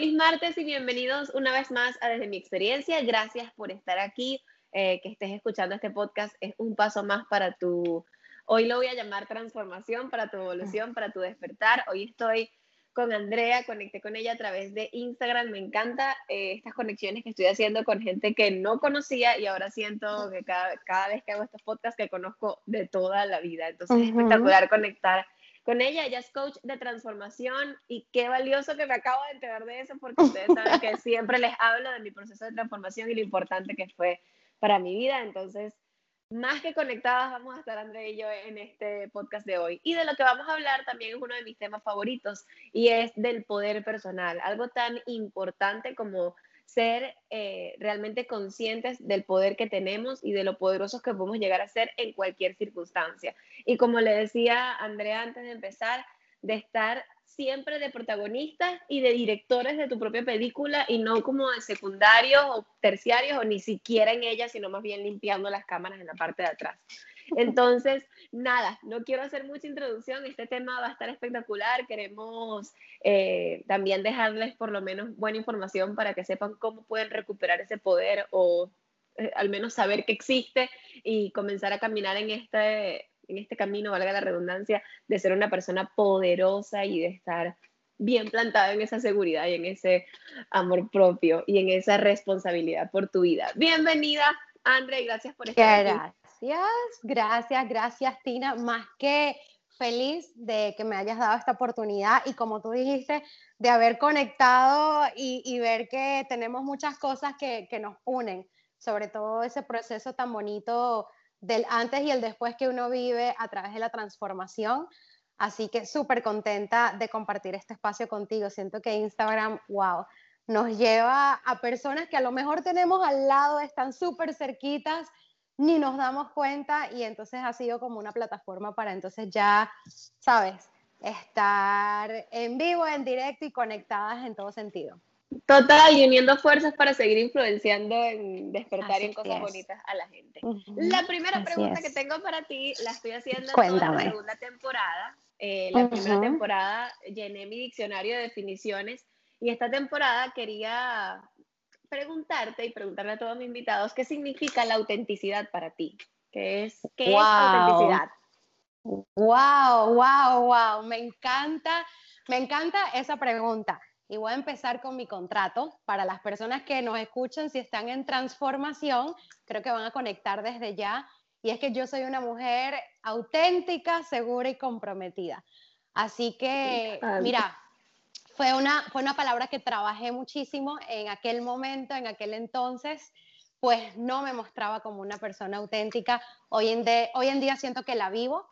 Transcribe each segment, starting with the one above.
feliz martes y bienvenidos una vez más a Desde mi experiencia. Gracias por estar aquí, eh, que estés escuchando este podcast. Es un paso más para tu, hoy lo voy a llamar transformación, para tu evolución, para tu despertar. Hoy estoy con Andrea, conecté con ella a través de Instagram. Me encanta eh, estas conexiones que estoy haciendo con gente que no conocía y ahora siento que cada, cada vez que hago estos podcasts que conozco de toda la vida. Entonces es espectacular conectar con ella. Ella es coach de transformación y qué valioso que me acabo de enterar de eso porque ustedes saben que siempre les hablo de mi proceso de transformación y lo importante que fue para mi vida. Entonces, más que conectadas vamos a estar André y yo en este podcast de hoy. Y de lo que vamos a hablar también es uno de mis temas favoritos y es del poder personal, algo tan importante como ser eh, realmente conscientes del poder que tenemos y de lo poderosos que podemos llegar a ser en cualquier circunstancia. Y como le decía Andrea antes de empezar, de estar siempre de protagonistas y de directores de tu propia película y no como de secundarios o terciarios o ni siquiera en ella, sino más bien limpiando las cámaras en la parte de atrás. Entonces, nada, no quiero hacer mucha introducción, este tema va a estar espectacular, queremos eh, también dejarles por lo menos buena información para que sepan cómo pueden recuperar ese poder o eh, al menos saber que existe y comenzar a caminar en este, en este camino, valga la redundancia, de ser una persona poderosa y de estar bien plantada en esa seguridad y en ese amor propio y en esa responsabilidad por tu vida. Bienvenida, André, gracias por estar aquí. Gracias, gracias, gracias Tina. Más que feliz de que me hayas dado esta oportunidad y como tú dijiste, de haber conectado y, ver que tenemos muchas cosas que, que, nos unen, sobre todo ese proceso tan bonito del antes y el después que uno vive a través de la transformación. Así que súper contenta de compartir este espacio contigo. Siento que Instagram, wow, nos lleva a personas que a lo mejor tenemos al lado, están súper cerquitas ni nos damos cuenta y entonces ha sido como una plataforma para entonces ya, ¿sabes? Estar en vivo, en directo y conectadas en todo sentido. Total, y uniendo fuerzas para seguir influenciando en despertar y en cosas bonitas a la gente. La primera pregunta que tengo para ti la estoy haciendo en la segunda temporada. Eh, la primera temporada llené mi diccionario de definiciones y esta temporada quería preguntarte y preguntarle a todos mis invitados qué significa la autenticidad para ti. ¿Qué es, qué es autenticidad? Wow, wow, wow. Me encanta, me encanta esa pregunta. Y voy a empezar con mi contrato. Para las personas que nos escuchan, si están en transformación, creo que van a conectar desde ya. Y es que yo soy una mujer auténtica, segura y comprometida. Así que, mira, fue una, fue una palabra que trabajé muchísimo en aquel momento, en aquel entonces, pues no me mostraba como una persona auténtica. Hoy en, de, hoy en día siento que la vivo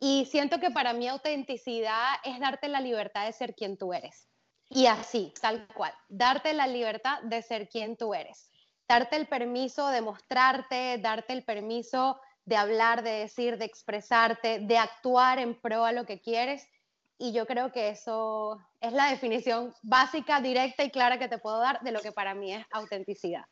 y siento que para mí autenticidad es darte la libertad de ser quien tú eres. Y así, tal cual, darte la libertad de ser quien tú eres. Darte el permiso de mostrarte, darte el permiso de hablar, de decir, de expresarte, de actuar en pro a lo que quieres y yo creo que eso es la definición básica, directa y clara que te puedo dar de lo que para mí es autenticidad.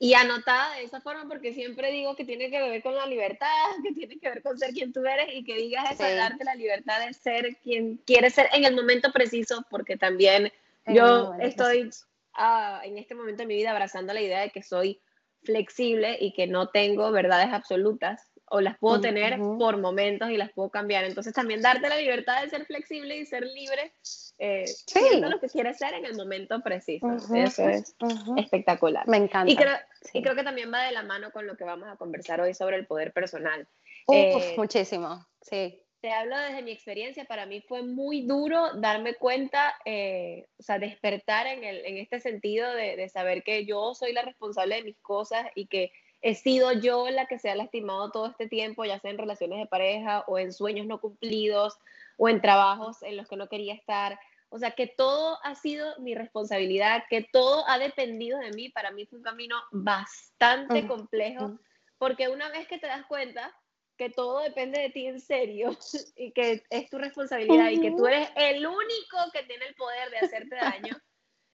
Y anotada de esa forma porque siempre digo que tiene que ver con la libertad, que tiene que ver con ser quien tú eres y que digas eso, darte la libertad de ser quien quieres ser en el momento preciso, porque también yo estoy ah, en este momento de mi vida abrazando la idea de que soy flexible y que no tengo verdades absolutas o las puedo tener por momentos y las puedo cambiar. Entonces también darte la libertad de ser flexible y ser libre, eh, siendo lo que quieres ser en el momento preciso. Eso es espectacular. Me encanta. Y creo, y creo, que también va de la mano con lo que vamos a conversar hoy sobre el poder personal. Eh, muchísimo, sí. Te hablo desde mi experiencia, para mí fue muy duro darme cuenta, eh, o sea, despertar en, el, en este sentido de, de saber que yo soy la responsable de mis cosas y que he sido yo la que se ha lastimado todo este tiempo, ya sea en relaciones de pareja o en sueños no cumplidos o en trabajos en los que no quería estar. O sea, que todo ha sido mi responsabilidad, que todo ha dependido de mí. Para mí fue un camino bastante complejo, porque una vez que te das cuenta que todo depende de ti en serio y que es tu responsabilidad y que tú eres el único que tiene el poder de hacerte daño,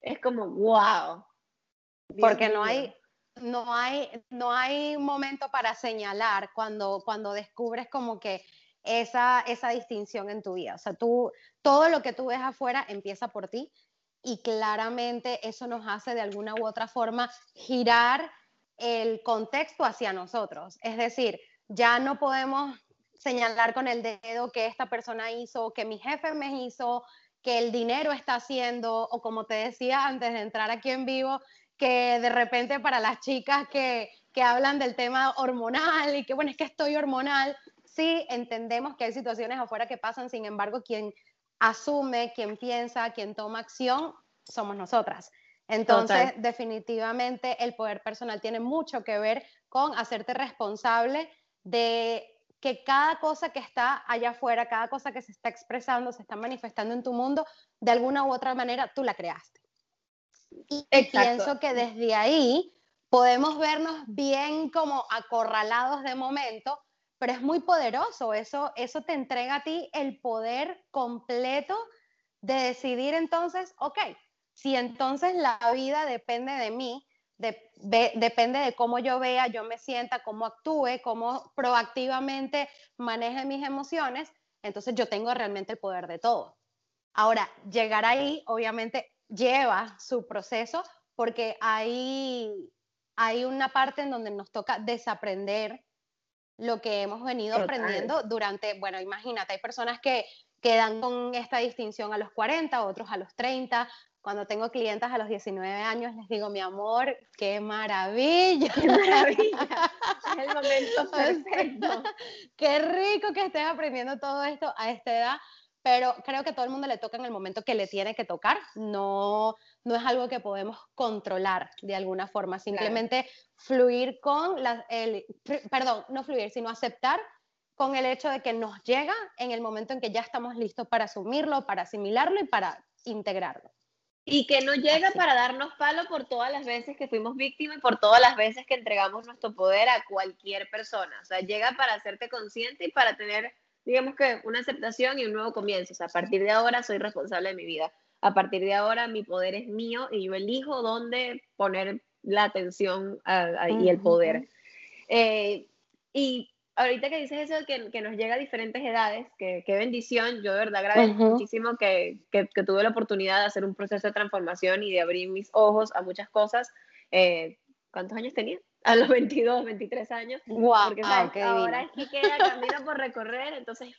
es como, wow. Porque no hay, no hay, no hay momento para señalar cuando, cuando descubres como que esa, esa distinción en tu vida. O sea, tú, todo lo que tú ves afuera empieza por ti y claramente eso nos hace de alguna u otra forma girar el contexto hacia nosotros. Es decir, ya no podemos señalar con el dedo que esta persona hizo, que mi jefe me hizo, que el dinero está haciendo, o como te decía antes de entrar aquí en vivo, que de repente para las chicas que, que hablan del tema hormonal y que bueno, es que estoy hormonal, sí entendemos que hay situaciones afuera que pasan, sin embargo, quien asume, quien piensa, quien toma acción, somos nosotras. Entonces, definitivamente el poder personal tiene mucho que ver con hacerte responsable de que cada cosa que está allá afuera, cada cosa que se está expresando, se está manifestando en tu mundo, de alguna u otra manera tú la creaste. Y pienso que desde ahí podemos vernos bien como acorralados de momento, pero es muy poderoso, eso, eso te entrega a ti el poder completo de decidir entonces, ok, si entonces la vida depende de mí, depende de cómo yo vea, yo me sienta, cómo actúe, cómo proactivamente maneje mis emociones, entonces yo tengo realmente el poder de todo. Ahora, llegar ahí obviamente lleva su proceso porque hay, hay una parte en donde nos toca desaprender lo que hemos venido aprendiendo durante, bueno, imagínate, hay personas que quedan con esta distinción a los 40, otros a los 30. Cuando tengo clientes a los 19 años, les digo, mi amor, qué maravilla. Qué maravilla. es el momento perfecto. qué rico que estés aprendiendo todo esto a esta edad pero creo que todo el mundo le toca en el momento que le tiene que tocar, no, no es algo que podemos controlar de alguna forma, simplemente fluir con, la, el, perdón, no fluir, sino aceptar con el hecho de que nos llega en el momento en que ya estamos listos para asumirlo, para asimilarlo y para integrarlo. Y que no llega para darnos palo por todas las veces que fuimos víctimas y por todas las veces que entregamos nuestro poder a cualquier persona. O sea, llega para hacerte consciente y para tener digamos que una aceptación y un nuevo comienzo. O sea, a partir de ahora soy responsable de mi vida. A partir de ahora mi poder es mío y yo elijo dónde poner la atención y el poder. Eh, y ahorita que dices eso, que, que nos llega a diferentes edades, que, qué bendición. Yo de verdad agradezco muchísimo que, que, tuve la oportunidad de hacer un proceso de transformación y de abrir mis ojos a muchas cosas. Eh, ¿Cuántos años tenía? A los 22, 23 años. Wow, porque ah, ahora es que queda camino por recorrer, entonces,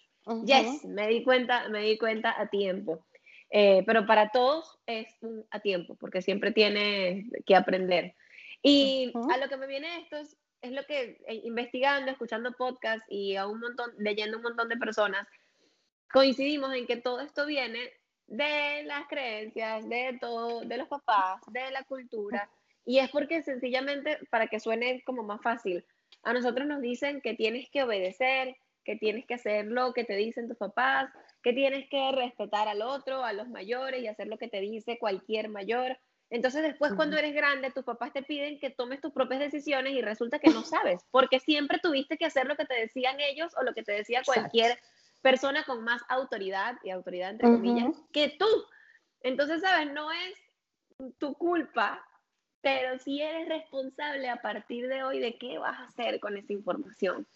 yes, me di cuenta, me di cuenta a tiempo. Eh, pero para todos es a tiempo, porque siempre tiene que aprender. Y a lo que me viene esto es, es lo que eh, investigando, escuchando podcasts y a un montón, leyendo un montón de personas, coincidimos en que todo esto viene de las creencias, de todo, de los papás, de la cultura. Y es porque sencillamente, para que suene como más fácil, a nosotros nos dicen que tienes que obedecer, que tienes que hacer lo que te dicen tus papás, que tienes que respetar al otro, a los mayores y hacer lo que te dice cualquier mayor. Entonces después cuando eres grande, tus papás te piden que tomes tus propias decisiones y resulta que no sabes, porque siempre tuviste que hacer lo que te decían ellos o lo que te decía cualquier persona con más autoridad, y autoridad entre comillas, que tú. Entonces, ¿sabes? No es tu culpa pero si eres responsable a partir de hoy de qué vas a hacer con esa información.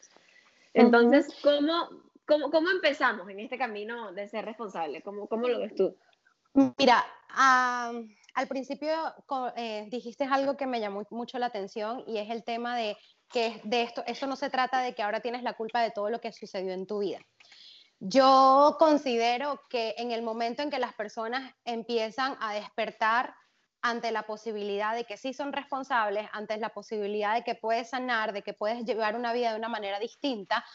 Entonces, ¿cómo, cómo, cómo empezamos en este camino de ser responsable? ¿Cómo, cómo lo ves tú? Mira, al principio eh, dijiste algo que me llamó mucho la atención y es el tema de que de esto, esto no se trata de que ahora tienes la culpa de todo lo que sucedió en tu vida. Yo considero que en el momento en que las personas empiezan a despertar ante la posibilidad de que sí son responsables, ante la posibilidad de que puedes sanar, de que puedes llevar una vida de una manera distinta,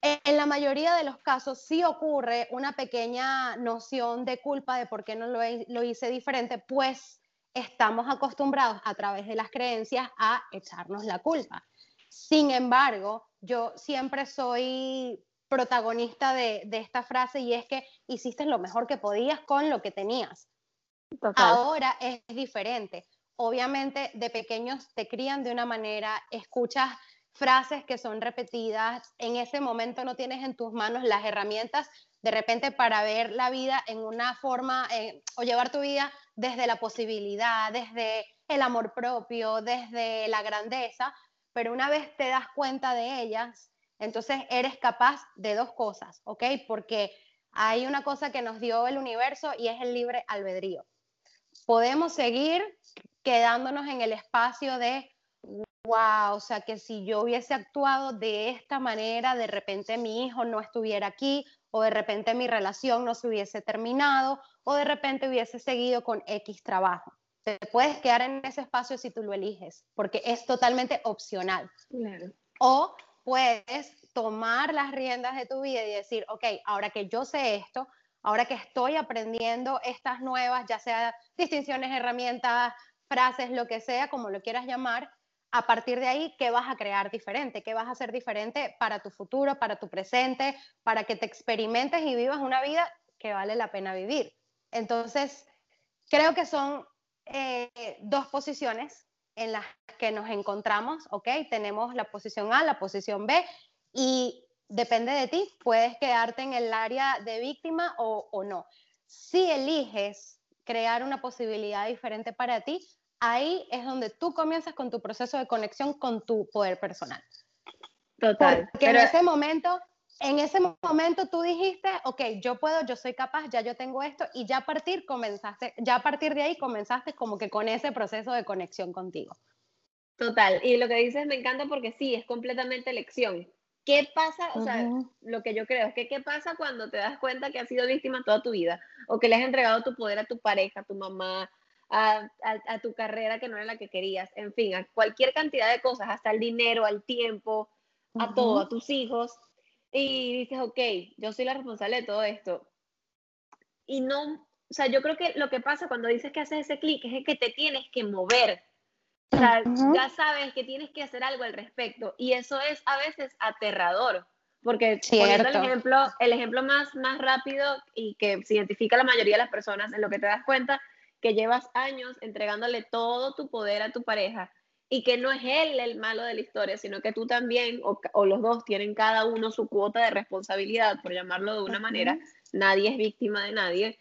en la mayoría de los casos sí ocurre una pequeña noción de culpa de por qué no lo, hice diferente, pues estamos acostumbrados a través de las creencias a echarnos la culpa. Sin embargo, yo siempre soy protagonista de, de esta frase y es que hiciste lo mejor que podías con lo que tenías. Ahora es diferente. Obviamente de pequeños te crían de una manera, escuchas frases que son repetidas, en ese momento no tienes en tus manos las herramientas de repente para ver la vida en una forma eh, o llevar tu vida desde la posibilidad, desde el amor propio, desde la grandeza, pero una vez te das cuenta de ellas, entonces eres capaz de dos cosas, ¿ok? Porque hay una cosa que nos dio el universo y es el libre albedrío. Podemos seguir quedándonos en el espacio de, wow, o sea, que si yo hubiese actuado de esta manera, de repente mi hijo no estuviera aquí, o de repente mi relación no se hubiese terminado, o de repente hubiese seguido con X trabajo. Te puedes quedar en ese espacio si tú lo eliges, porque es totalmente opcional. O puedes tomar las riendas de tu vida y decir, ok, ahora que yo sé esto, ahora que estoy aprendiendo estas nuevas, ya sea distinciones, herramientas, frases, lo que sea, como lo quieras llamar, a partir de ahí, ¿qué vas a crear diferente? ¿Qué vas a hacer diferente para tu futuro, para tu presente, para que te experimentes y vivas una vida que vale la pena vivir? Entonces, creo que son eh, dos posiciones en las que nos encontramos, ¿ok? Tenemos la posición A, la posición B, y depende de ti, puedes quedarte en el área de víctima o, o no. Si eliges crear una posibilidad diferente para ti, ahí es donde tú comienzas con tu proceso de conexión con tu poder personal. Total. Porque en ese momento, en ese momento tú dijiste, ok, yo puedo, yo soy capaz, ya yo tengo esto, y ya a partir comenzaste, ya a partir de ahí comenzaste como que con ese proceso de conexión contigo. Total, y lo que dices me encanta porque sí, es completamente elección. ¿Qué pasa? O sea, lo que yo creo es que qué pasa cuando te das cuenta que has sido víctima toda tu vida o que le has entregado tu poder a tu pareja, a tu mamá, a, tu carrera que no era la que querías, en fin, a cualquier cantidad de cosas, hasta el dinero, al tiempo, a todo, a tus hijos, y dices, ok, yo soy la responsable de todo esto. Y no, o sea, yo creo que lo que pasa cuando dices que haces ese clic es que te tienes que mover. O sea, ya sabes que tienes que hacer algo al respecto. Y eso es a veces aterrador. Porque poniendo el ejemplo, el ejemplo más, más rápido y que se identifica a la mayoría de las personas, en lo que te das cuenta que llevas años entregándole todo tu poder a tu pareja y que no es él el malo de la historia, sino que tú también o, los dos tienen cada uno su cuota de responsabilidad, por llamarlo de una manera, nadie es víctima de nadie,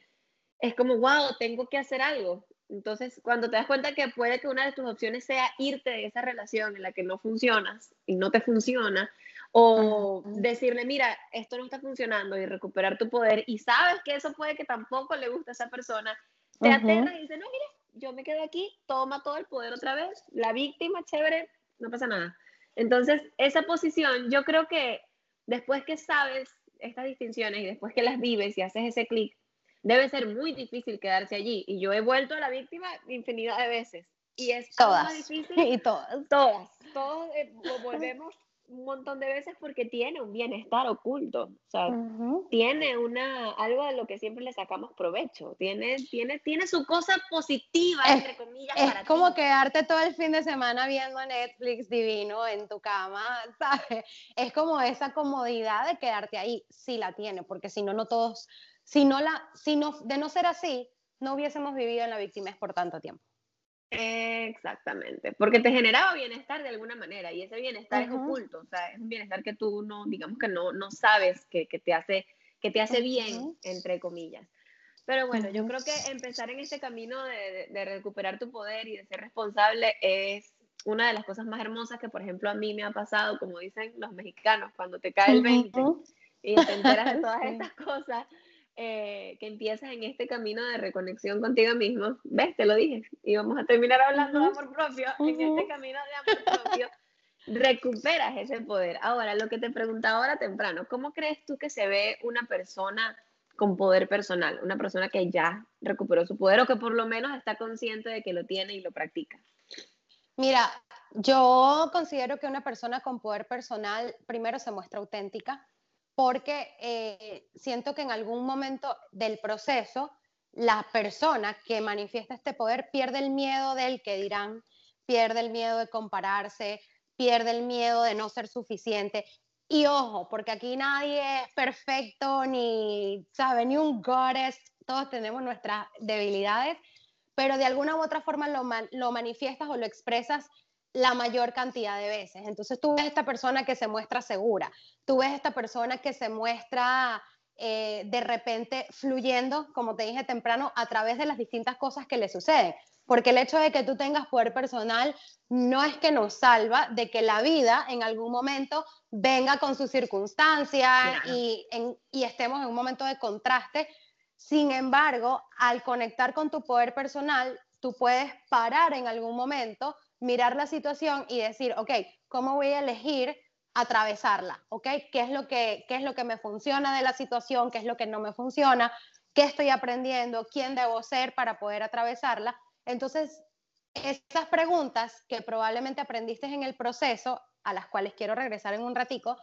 es como, wow, tengo que hacer algo. Entonces, cuando te das cuenta que puede que una de tus opciones sea irte de esa relación en la que no funcionas y no te funciona, o decirle, mira, esto no está funcionando y recuperar tu poder, y sabes que eso puede que tampoco le guste a esa persona, te aterra y dice, no, mire, yo me quedo aquí, toma todo el poder otra vez, la víctima, chévere, no pasa nada. Entonces, esa posición, yo creo que después que sabes estas distinciones y después que las vives y haces ese clic, debe ser muy difícil quedarse allí. Y yo he vuelto a la víctima infinidad de veces. Y es todas. difícil. Y todas. Todas. Todos eh, volvemos un montón de veces porque tiene un bienestar oculto, o sea, tiene una, algo de lo que siempre le sacamos provecho, tiene, tiene, tiene su cosa positiva, entre comillas. Es como quedarte todo el fin de semana viendo Netflix divino en tu cama, ¿sabes? Es como esa comodidad de quedarte ahí, sí la tiene, porque si no, no todos, si no la, si no, de no ser así, no hubiésemos vivido en la víctima por tanto tiempo. Exactamente, porque te generaba bienestar de alguna manera y ese bienestar es oculto, o sea, es un bienestar que tú no, digamos que no, no sabes que, que te hace, que te hace bien, entre comillas. Pero bueno, yo creo que empezar en este camino de, de, recuperar tu poder y de ser responsable es una de las cosas más hermosas que, por ejemplo, a mí me ha pasado, como dicen los mexicanos, cuando te cae el 20 y te enteras de todas estas cosas eh, que empiezas en este camino de reconexión contigo mismo, ves, te lo dije, y vamos a terminar hablando de amor propio, en este camino de amor propio, recuperas ese poder. Ahora, lo que te preguntaba ahora temprano, ¿cómo crees tú que se ve una persona con poder personal, una persona que ya recuperó su poder o que por lo menos está consciente de que lo tiene y lo practica? Mira, yo considero que una persona con poder personal primero se muestra auténtica, porque eh, siento que en algún momento del proceso la persona que manifiesta este poder pierde el miedo del que dirán, pierde el miedo de compararse, pierde el miedo de no ser suficiente. Y ojo, porque aquí nadie es perfecto, ni, sabe, ni un goddess, todos tenemos nuestras debilidades, pero de alguna u otra forma lo, lo manifiestas o lo expresas la mayor cantidad de veces. Entonces tú ves esta persona que se muestra segura, tú ves esta persona que se muestra eh, de repente fluyendo, como te dije temprano, a través de las distintas cosas que le suceden. Porque el hecho de que tú tengas poder personal no es que nos salva de que la vida en algún momento venga con sus circunstancias y, y estemos en un momento de contraste Sin embargo, al conectar con tu poder personal, tú puedes parar en algún momento, mirar la situación y decir, ok, ¿cómo voy a elegir atravesarla? ¿Ok? ¿Qué es lo que, qué es lo que me funciona de la situación? ¿Qué es lo que no me funciona? ¿Qué estoy aprendiendo? ¿Quién debo ser para poder atravesarla? Entonces, esas preguntas que probablemente aprendiste en el proceso, a las cuales quiero regresar en un ratico,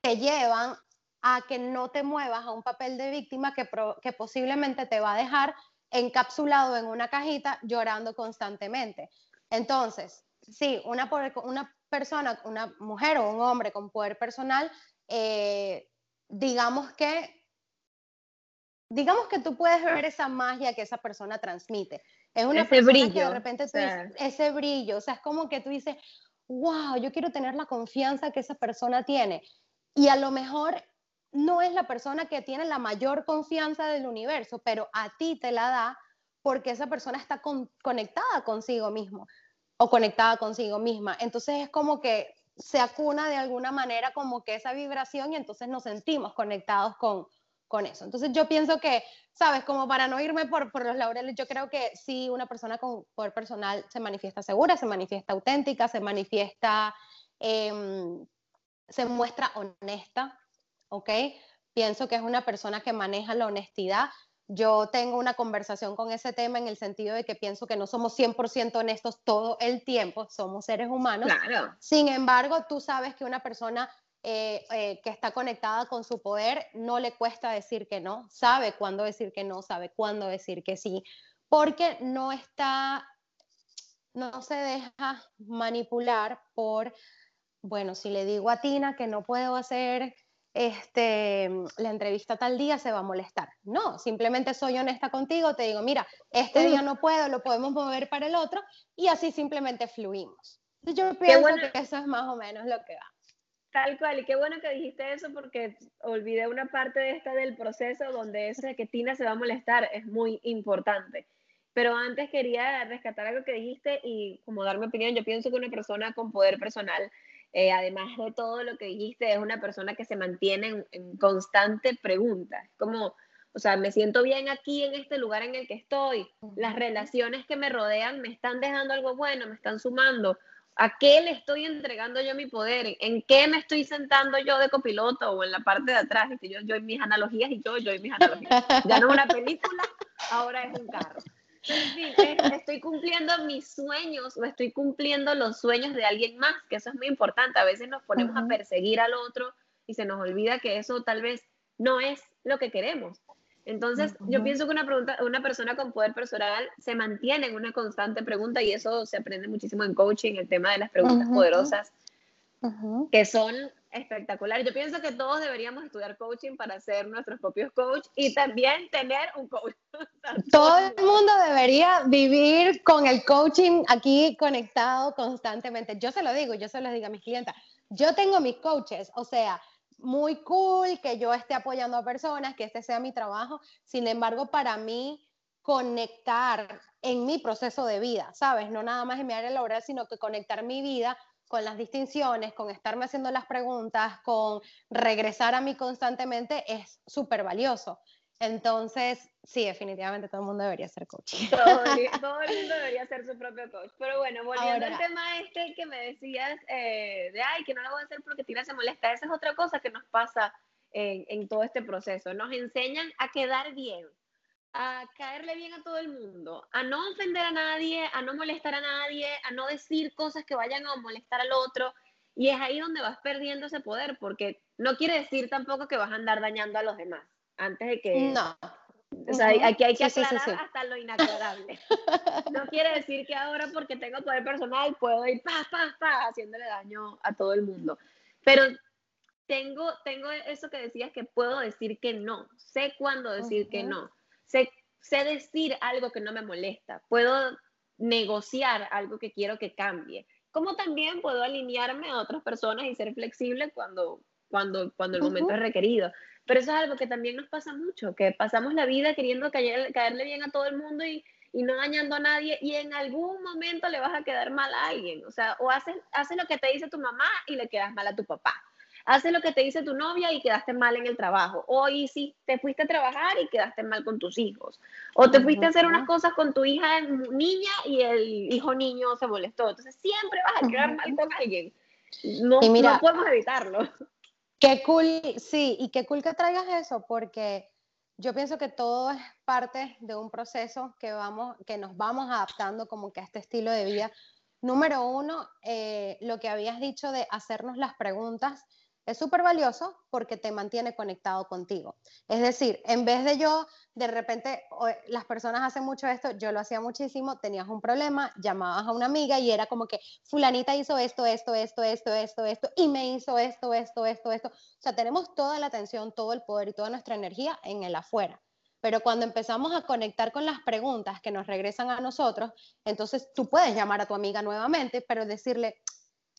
te llevan a que no te muevas a un papel de víctima que, que posiblemente te va a dejar encapsulado en una cajita llorando constantemente. Entonces, sí, una, una persona, una mujer o un hombre con poder personal, eh, digamos que digamos que tú puedes ver esa magia que esa persona transmite. Es una ese brillo, que de repente tú dices, ese brillo, o sea, es como que tú dices, wow, yo quiero tener la confianza que esa persona tiene. Y a lo mejor no es la persona que tiene la mayor confianza del universo, pero a ti te la da porque esa persona está conectada consigo mismo o conectada consigo misma. Entonces es como que se acuna de alguna manera como que esa vibración y entonces nos sentimos conectados con, con eso. Entonces yo pienso que, sabes, como para no irme por, por los laureles, yo creo que si una persona con poder personal se manifiesta segura, se manifiesta auténtica, se manifiesta, em, se muestra honesta, ¿ok? Pienso que es una persona que maneja la honestidad. Yo tengo una conversación con ese tema en el sentido de que pienso que no somos 100% honestos todo el tiempo, somos seres humanos. Claro. Sin embargo, tú sabes que una persona eh, eh, que está conectada con su poder no le cuesta decir que no, sabe cuándo decir que no, sabe cuándo decir que sí, porque no está, no se deja manipular por, bueno, si le digo a Tina que no puedo hacer este, la entrevista tal día se va a molestar. No, simplemente soy honesta contigo, te digo, mira, este día no puedo, lo podemos mover para el otro y así simplemente fluimos. Yo pienso que eso es más o menos lo que va. Tal cual, y qué bueno que dijiste eso porque olvidé una parte de esta del proceso donde eso de que Tina se va a molestar es muy importante. Pero antes quería rescatar algo que dijiste y como dar mi opinión, yo pienso que una persona con poder personal eh, además de todo lo que dijiste, es una persona que se mantiene en, constante pregunta. Como, o sea, me siento bien aquí en este lugar en el que estoy. Las relaciones que me rodean me están dejando algo bueno, me están sumando. ¿A qué le estoy entregando yo mi poder? ¿En qué me estoy sentando yo de copiloto o en la parte de atrás? Y yo, yo en mis analogías y yo, yo en mis analogías. Ya no es una película, ahora es un carro. En fin, estoy cumpliendo mis sueños o estoy cumpliendo los sueños de alguien más, que eso es muy importante. A veces nos ponemos a perseguir al otro y se nos olvida que eso tal vez no es lo que queremos. Entonces, yo pienso que una, pregunta, una persona con poder personal se mantiene en una constante pregunta y eso se aprende muchísimo en coaching, el tema de las preguntas poderosas, que son espectacular. Yo pienso que todos deberíamos estudiar coaching para ser nuestros propios coach y también tener un coach. Todo el mundo debería vivir con el coaching aquí conectado constantemente. Yo se lo digo, yo se lo digo a mis clientes. Yo tengo mis coaches, o sea, muy cool que yo esté apoyando a personas, que este sea mi trabajo. Sin embargo, para mí, conectar en mi proceso de vida, ¿sabes? No nada más en mi área laboral, sino que conectar mi vida con las distinciones, con estarme haciendo las preguntas, con regresar a mí constantemente, es súper valioso. Entonces, sí, definitivamente todo el mundo debería ser coach. Todo, el mundo debería ser su propio coach. Pero bueno, volviendo al tema este que me decías eh, de, ay, que no lo voy a hacer porque Tina se molesta, esa es otra cosa que nos pasa en, en todo este proceso. Nos enseñan a quedar bien a caerle bien a todo el mundo, a no ofender a nadie, a no molestar a nadie, a no decir cosas que vayan a molestar al otro. Y es ahí donde vas perdiendo ese poder, porque no quiere decir tampoco que vas a andar dañando a los demás antes de que... No. O sea, aquí hay que aclarar hasta lo inaclarable. no quiere decir que ahora porque tengo poder personal puedo ir pa, pa, pa, haciéndole daño a todo el mundo. Pero tengo, tengo eso que decías que puedo decir que no. Sé cuándo decir que no sé, decir algo que no me molesta, puedo negociar algo que quiero que cambie, como también puedo alinearme a otras personas y ser flexible cuando, cuando, cuando el momento es requerido. Pero eso es algo que también nos pasa mucho, que pasamos la vida queriendo caerle bien a todo el mundo y, y, no dañando a nadie y en algún momento le vas a quedar mal a alguien. O sea, o haces, haces lo que te dice tu mamá y le quedas mal a tu papá haces lo que te dice tu novia y quedaste mal en el trabajo. O y si te fuiste a trabajar y quedaste mal con tus hijos. O te fuiste a hacer unas cosas con tu hija niña y el hijo niño se molestó. Entonces siempre vas a quedar mal con alguien. No, no podemos evitarlo. Qué cool, sí, y qué cool que traigas eso, porque yo pienso que todo es parte de un proceso que, vamos, que nos vamos adaptando como que a este estilo de vida. Número uno, eh, lo que habías dicho de hacernos las preguntas es súper valioso porque te mantiene conectado contigo. Es decir, en vez de yo, de repente, las personas hacen mucho esto, yo lo hacía muchísimo, tenías un problema, llamabas a una amiga y era como que fulanita hizo esto, esto, esto, esto, esto, esto, y me hizo esto, esto, esto, esto. O sea, tenemos toda la atención, todo el poder y toda nuestra energía en el afuera. Pero cuando empezamos a conectar con las preguntas que nos regresan a nosotros, entonces tú puedes llamar a tu amiga nuevamente, pero decirle,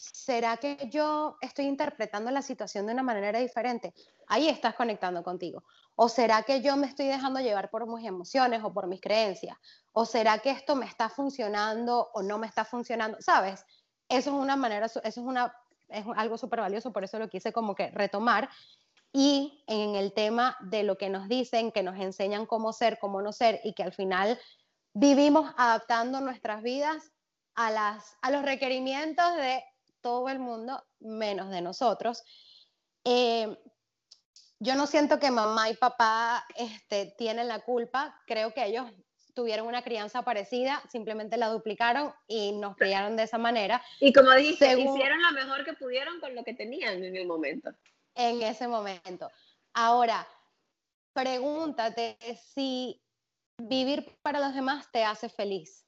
¿será que yo estoy interpretando la situación de una manera diferente? Ahí estás conectando contigo. ¿O será que yo me estoy dejando llevar por mis emociones o por mis creencias? ¿O será que esto me está funcionando o no me está funcionando? ¿Sabes? Eso es una manera, eso es, una, es algo súper valioso, por eso lo quise como que retomar. Y en el tema de lo que nos dicen, que nos enseñan cómo ser, cómo no ser, y que al final vivimos adaptando nuestras vidas a, las, a los requerimientos de todo el mundo, menos de nosotros. Eh, yo no siento que mamá y papá este, tienen la culpa, creo que ellos tuvieron una crianza parecida, simplemente la duplicaron y nos criaron de esa manera. Y como dice, hicieron lo mejor que pudieron con lo que tenían en el momento. En ese momento. Ahora, pregúntate si vivir para los demás te hace feliz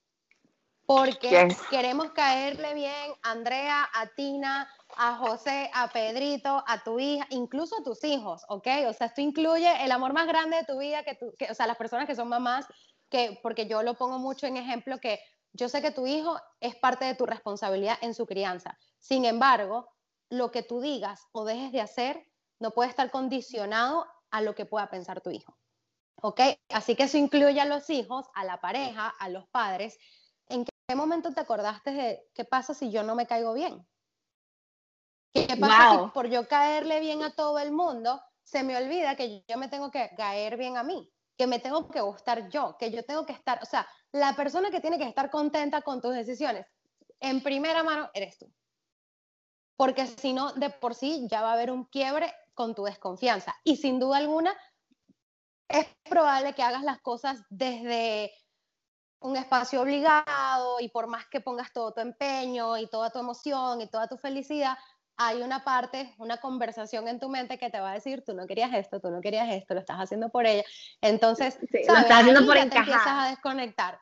porque queremos caerle bien a Andrea, a Tina, a José, a Pedrito, a tu hija, incluso a tus hijos, ¿ok? O sea, esto incluye el amor más grande de tu vida, que, que o sea, las personas que son mamás, que, porque yo lo pongo mucho en ejemplo, que yo sé que tu hijo es parte de tu responsabilidad en su crianza. Sin embargo, lo que tú digas o dejes de hacer no puede estar condicionado a lo que pueda pensar tu hijo. ¿Ok? Así que eso incluye a los hijos, a la pareja, a los padres, qué momento te acordaste de qué pasa si yo no me caigo bien? ¿Qué pasa si por yo caerle bien a todo el mundo se me olvida que yo me tengo que caer bien a mí? Que me tengo que gustar yo, que yo tengo que estar, o sea, la persona que tiene que estar contenta con tus decisiones, en primera mano eres tú. Porque si no, de por sí ya va a haber un quiebre con tu desconfianza. Y sin duda alguna, es probable que hagas las cosas desde un espacio obligado y por más que pongas todo tu empeño y toda tu emoción y toda tu felicidad, hay una parte, una conversación en tu mente que te va a decir, tú no querías esto, tú no querías esto, lo estás haciendo por ella. Entonces, lo estás haciendo por encajar. Te empiezas a desconectar.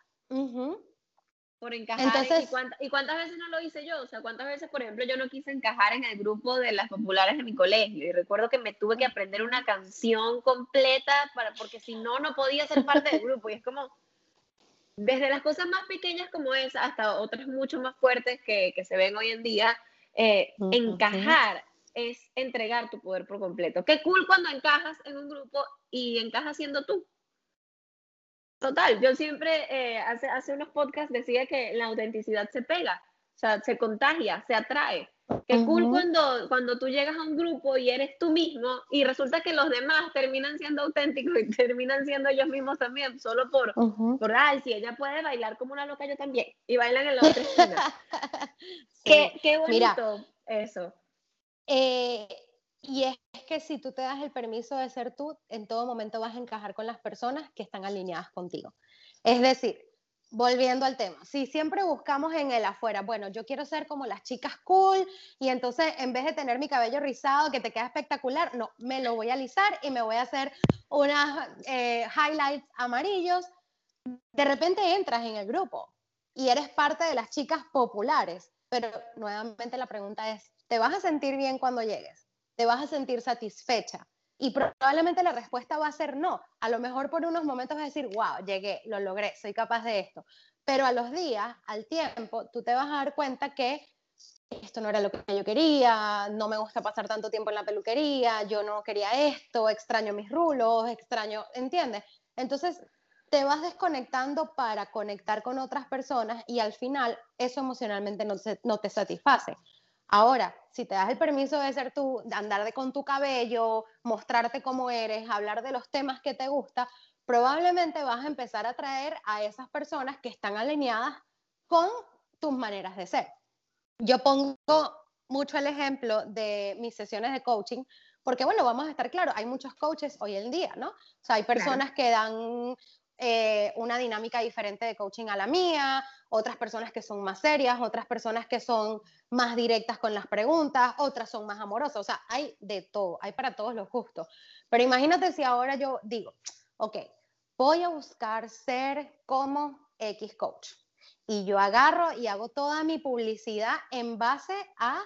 Por encajar. Entonces, ¿y, cuántas, veces no lo hice yo? O sea, ¿cuántas veces, por ejemplo, yo no quise encajar en el grupo de las populares de mi colegio? Y recuerdo que me tuve que aprender una canción completa para, porque si no, no podía ser parte del grupo. Y es como, desde las cosas más pequeñas como esa hasta otras mucho más fuertes que, que se ven hoy en día, eh, encajar es entregar tu poder por completo. Qué cool cuando encajas en un grupo y encajas siendo tú. Total, yo siempre eh, hace, hace unos podcasts decía que la autenticidad se pega, o sea, se contagia, se atrae. Qué cool cuando, cuando tú llegas a un grupo y eres tú mismo y resulta que los demás terminan siendo auténticos y terminan siendo ellos mismos también, solo por, por ay, si ella puede bailar como una loca, yo también. Y bailan en la otra esquina. qué, qué, bonito eso. Eh, y es que si tú te das el permiso de ser tú, en todo momento vas a encajar con las personas que están alineadas contigo. Es decir, volviendo al tema, si siempre buscamos en el afuera, bueno, yo quiero ser como las chicas cool y entonces en vez de tener mi cabello rizado que te queda espectacular, no, me lo voy a alisar y me voy a hacer unas eh, highlights amarillos, de repente entras en el grupo y eres parte de las chicas populares, pero nuevamente la pregunta es, ¿te vas a sentir bien cuando llegues? ¿Te vas a sentir satisfecha? Y probablemente la respuesta va a ser no. A lo mejor por unos momentos vas a decir, wow, llegué, lo logré, soy capaz de esto. Pero a los días, al tiempo, tú te vas a dar cuenta que esto no era lo que yo quería, no me gusta pasar tanto tiempo en la peluquería, yo no quería esto, extraño mis rulos, extraño, ¿entiendes? Entonces, te vas desconectando para conectar con otras personas y al final eso emocionalmente no, no te satisface. Ahora, si te das el permiso de ser tú, de andar de con tu cabello, mostrarte cómo eres, hablar de los temas que te gusta, probablemente vas a empezar a atraer a esas personas que están alineadas con tus maneras de ser. Yo pongo mucho el ejemplo de mis sesiones de coaching, porque bueno, vamos a estar claros, hay muchos coaches hoy en día, ¿no? O sea, hay personas que dan eh, una dinámica diferente de coaching a la mía, otras personas que son más serias, otras personas que son más directas con las preguntas, otras son más amorosas, o sea, hay de todo, hay para todos los gustos. Pero imagínate si ahora yo digo, ok, voy a buscar ser como X coach. Y yo agarro y hago toda mi publicidad en base a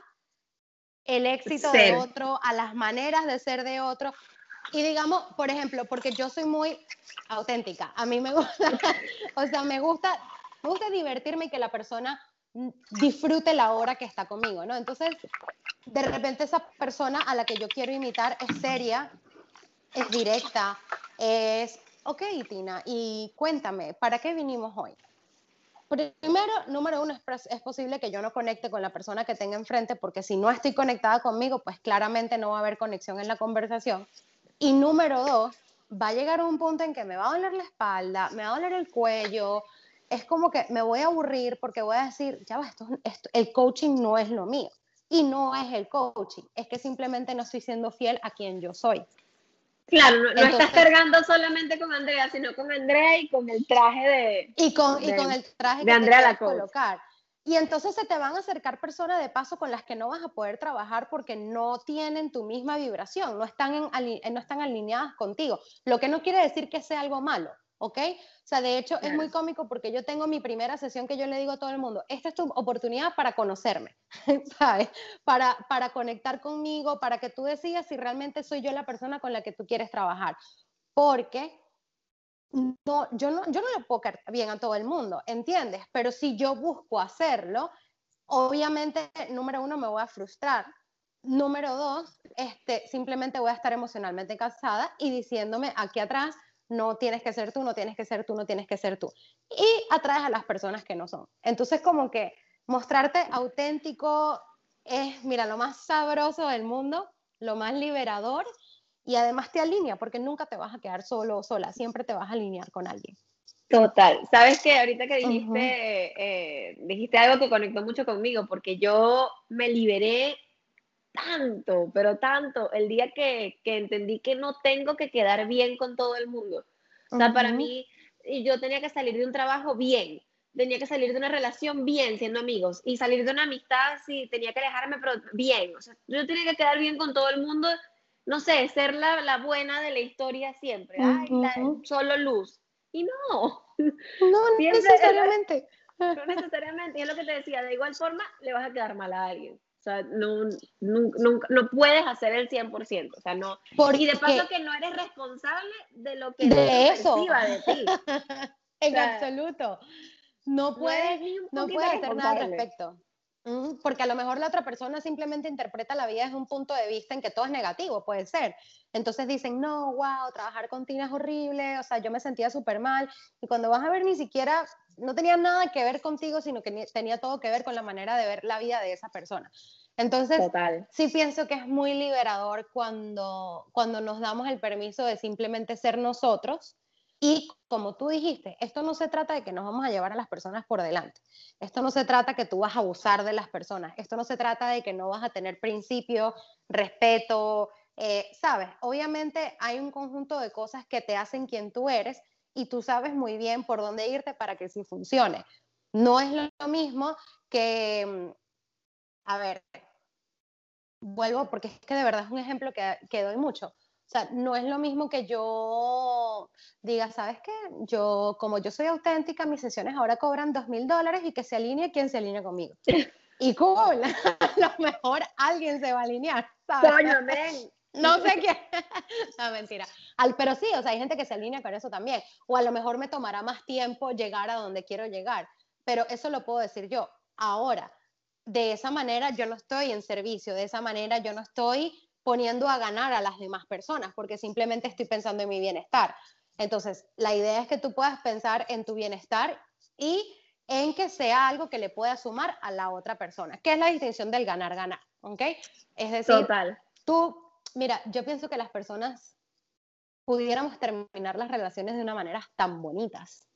el éxito de otro, a las maneras de ser de otro. Y digamos, por ejemplo, porque yo soy muy auténtica, a mí me gusta, o sea, me gusta, me gusta divertirme y que la persona disfrute la hora que está conmigo, ¿no? Entonces, de repente esa persona a la que yo quiero imitar es seria, es directa, es, ok, Tina, y cuéntame, ¿para qué vinimos hoy? Primero, número uno, es, es, posible que yo no conecte con la persona que tenga enfrente, porque si no estoy conectada conmigo, pues claramente no va a haber conexión en la conversación. Y número dos, va a llegar un punto en que me va a doler la espalda, me va a doler el cuello, es como que me voy a aburrir porque voy a decir, ya va, esto, esto, el coaching no es lo mío. Y no es el coaching, es que simplemente no estoy siendo fiel a quien yo soy. Claro, no, estás cargando solamente con Andrea, sino con Andrea y con el traje de. Y con, y con el traje de que Andrea la colocar. Y entonces se te van a acercar personas de paso con las que no vas a poder trabajar porque no tienen tu misma vibración, no están, en, no están alineadas contigo. Lo que no quiere decir que sea algo malo, ¿ok? O sea, de hecho es muy cómico porque yo tengo mi primera sesión que yo le digo a todo el mundo, esta es tu oportunidad para conocerme, ¿sabes? Para, para conectar conmigo, para que tú decidas si realmente soy yo la persona con la que tú quieres trabajar. Porque no, yo no, yo no le puedo caer bien a todo el mundo, ¿entiendes? Pero si yo busco hacerlo, obviamente, número uno, me voy a frustrar. Número dos, este, simplemente voy a estar emocionalmente cansada y diciéndome aquí atrás, no tienes que ser tú, no tienes que ser tú, no tienes que ser tú. Y atraes a las personas que no son. Entonces, como que mostrarte auténtico es, mira, lo más sabroso del mundo, lo más liberador y además te alinea porque nunca te vas a quedar solo o sola, siempre te vas a alinear con alguien. Total. Sabes que ahorita que dijiste, eh, dijiste algo que conectó mucho conmigo, porque yo me liberé tanto, pero tanto, el día que, que entendí que no tengo que quedar bien con todo el mundo. O sea, para mí, yo tenía que salir de un trabajo bien, tenía que salir de una relación bien, siendo amigos, y salir de una amistad, sí, tenía que alejarme, pero bien. O sea, yo tenía que quedar bien con todo el mundo, no sé, ser la, la buena de la historia siempre. Ay, solo luz. Y no. No, necesariamente. no necesariamente. Y es lo que te decía, de igual forma le vas a quedar mal a alguien. O sea, no, nunca, no puedes hacer el 100%. O sea, no. y de paso que no eres responsable de lo que de eso. de ti. en absoluto. No puedes, no, puedes hacer nada al respecto. Porque a lo mejor la otra persona simplemente interpreta la vida desde un punto de vista en que todo es negativo, puede ser. Entonces dicen, no, wow, trabajar con Tina es horrible, o sea, yo me sentía súper mal. Y cuando vas a ver, ni siquiera, no tenía nada que ver contigo, sino que tenía todo que ver con la manera de ver la vida de esa persona. Entonces, sí pienso que es muy liberador cuando, cuando nos damos el permiso de simplemente ser nosotros y como tú dijiste, esto no se trata de que nos vamos a llevar a las personas por delante. Esto no se trata que tú vas a abusar de las personas. Esto no se trata de que no vas a tener principios, respeto, eh, ¿sabes? Obviamente hay un conjunto de cosas que te hacen quien tú eres y tú sabes muy bien por dónde irte para que sí funcione. No es lo mismo que, mm, a ver, vuelvo porque es que de verdad es un ejemplo que, que doy mucho o sea, no es lo mismo que yo diga, ¿sabes qué? Yo, como yo soy auténtica, mis sesiones ahora cobran dos mil dólares y que se alinee quien se alinee conmigo. Y cool, a lo mejor alguien se va a alinear, ¿sabes? Coño, No sé qué. no, mentira. Al, pero sí, o sea, hay gente que se alinea con eso también. O a lo mejor me tomará más tiempo llegar a donde quiero llegar. Pero eso lo puedo decir yo. Ahora, de esa manera yo no estoy en servicio, de esa manera yo no estoy poniendo a ganar a las demás personas, porque simplemente estoy pensando en mi bienestar. Entonces, la idea es que tú puedas pensar en tu bienestar y en que sea algo que le pueda sumar a la otra persona, que es la distinción del ganar-ganar, ¿ok? Es decir, Total. tú, mira, yo pienso que las personas pudiéramos terminar las relaciones de una manera tan bonitas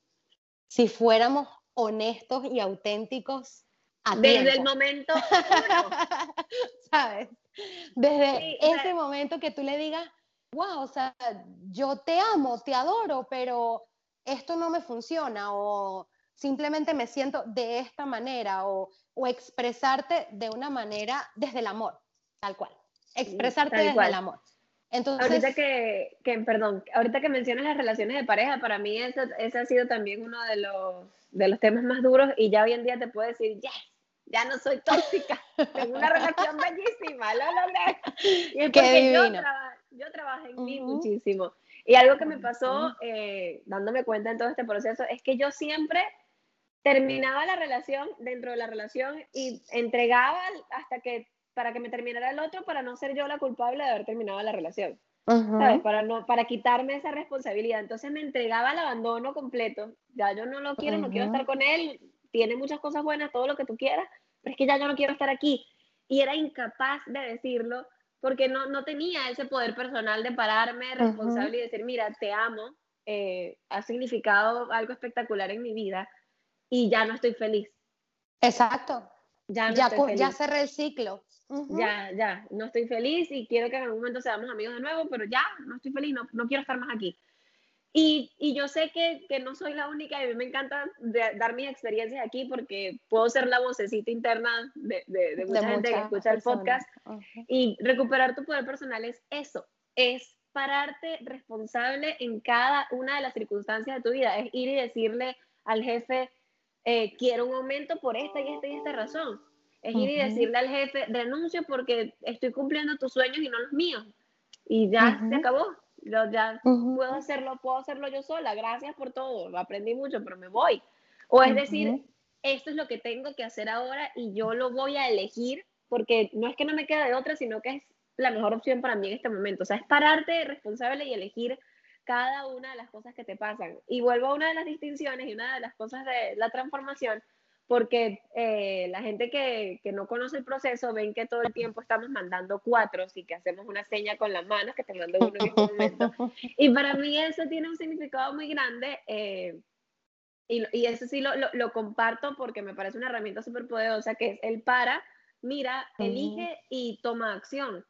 si fuéramos honestos y auténticos a Desde el momento ¿Sabes? Desde ese momento que tú le digas, wow, o sea, yo te amo, te adoro, pero esto no me funciona o simplemente me siento de esta manera o, o expresarte de una manera desde el amor, tal cual. Expresarte desde el amor. Entonces, ahorita que, que, perdón, ahorita que mencionas las relaciones de pareja, para mí ese, ese ha sido también uno de los, de los temas más duros y ya hoy en día te puedo decir, yes, ya no soy tóxica, tengo una relación bellísima, lo Y es porque yo, yo trabajé en mí muchísimo. Y algo que me pasó, eh, dándome cuenta en todo este proceso, es que yo siempre terminaba la relación dentro de la relación y entregaba hasta que para que me terminara el otro para no ser yo la culpable de haber terminado la relación. ¿sabes? Para, no, para quitarme esa responsabilidad. Entonces me entregaba al abandono completo. Ya yo no lo quiero, no quiero estar con él, tiene muchas cosas buenas, todo lo que tú quieras, pero es que ya yo no quiero estar aquí. Y era incapaz de decirlo porque no, no tenía ese poder personal de pararme responsable y decir, mira, te amo, eh, ha significado algo espectacular en mi vida y ya no estoy feliz. Exacto. Ya, ya, ya cerré el ciclo. Ya, ya, no estoy feliz y quiero que en algún momento seamos amigos de nuevo, pero ya, no estoy feliz, no, no quiero estar más aquí. Y, y, yo sé que, que, no soy la única y a mí me encanta dar mis experiencias aquí porque puedo ser la vocecita interna de, de, mucha gente que escucha el podcast. Y recuperar tu poder personal es eso, es pararte responsable en cada una de las circunstancias de tu vida, es ir y decirle al jefe, eh, quiero un aumento por esta y esta y esta razón. Es ir y decirle al jefe, renuncio porque estoy cumpliendo tus sueños y no los míos. Y ya se acabó yo ya puedo hacerlo, puedo hacerlo yo sola, gracias por todo, aprendí mucho, pero me voy. O es decir, esto es lo que tengo que hacer ahora y yo lo voy a elegir porque no es que no me quede de otra, sino que es la mejor opción para mí en este momento. O sea, es pararte responsable y elegir cada una de las cosas que te pasan. Y vuelvo a una de las distinciones y una de las cosas de la transformación porque eh, la gente que, que, no conoce el proceso ven que todo el tiempo estamos mandando cuatro y que hacemos una seña con las manos que te mando uno en este momento. Y para mí eso tiene un significado muy grande eh, y, y, eso sí lo, lo, lo, comparto porque me parece una herramienta súper poderosa que es el para, mira, elige y toma acción.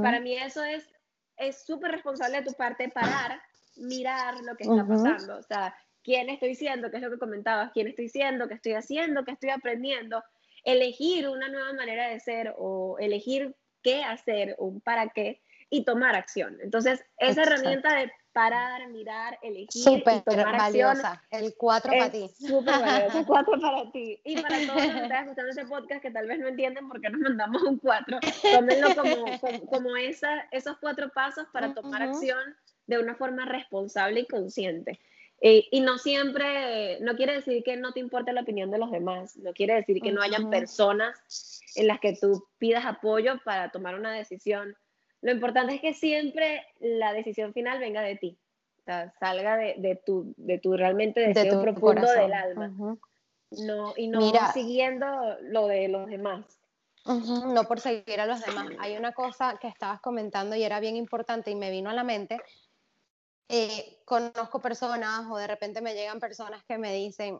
Para mí eso es súper responsable de tu parte parar, mirar lo que está pasando. O sea, quién estoy siendo, qué es lo que comentabas, quién estoy siendo, qué estoy haciendo, qué estoy aprendiendo, elegir una nueva manera de ser o elegir qué hacer o para qué y tomar acción. Entonces, esa herramienta de parar, mirar, elegir y tomar valiosa. Acción, el 4 para ti. Súper valiosa, 4 para ti. Y para todos los que están escuchando este podcast que tal vez no entienden por qué nos mandamos un 4, tómenlo como, como, esa, esos cuatro pasos para tomar acción de una forma responsable y consciente. Eh, y no siempre, no quiere decir que no te importe la opinión de los demás, no quiere decir que no hayan personas en las que tú pidas apoyo para tomar una decisión. Lo importante es que siempre la decisión final venga de ti, o sea, salga de, de, tu, de tu realmente deseo profundo del alma. no, y no siguiendo lo de los demás. No por seguir a los demás. Hay una cosa que estabas comentando y era bien importante y me vino a la mente eh, conozco personas o de repente me llegan personas que me dicen,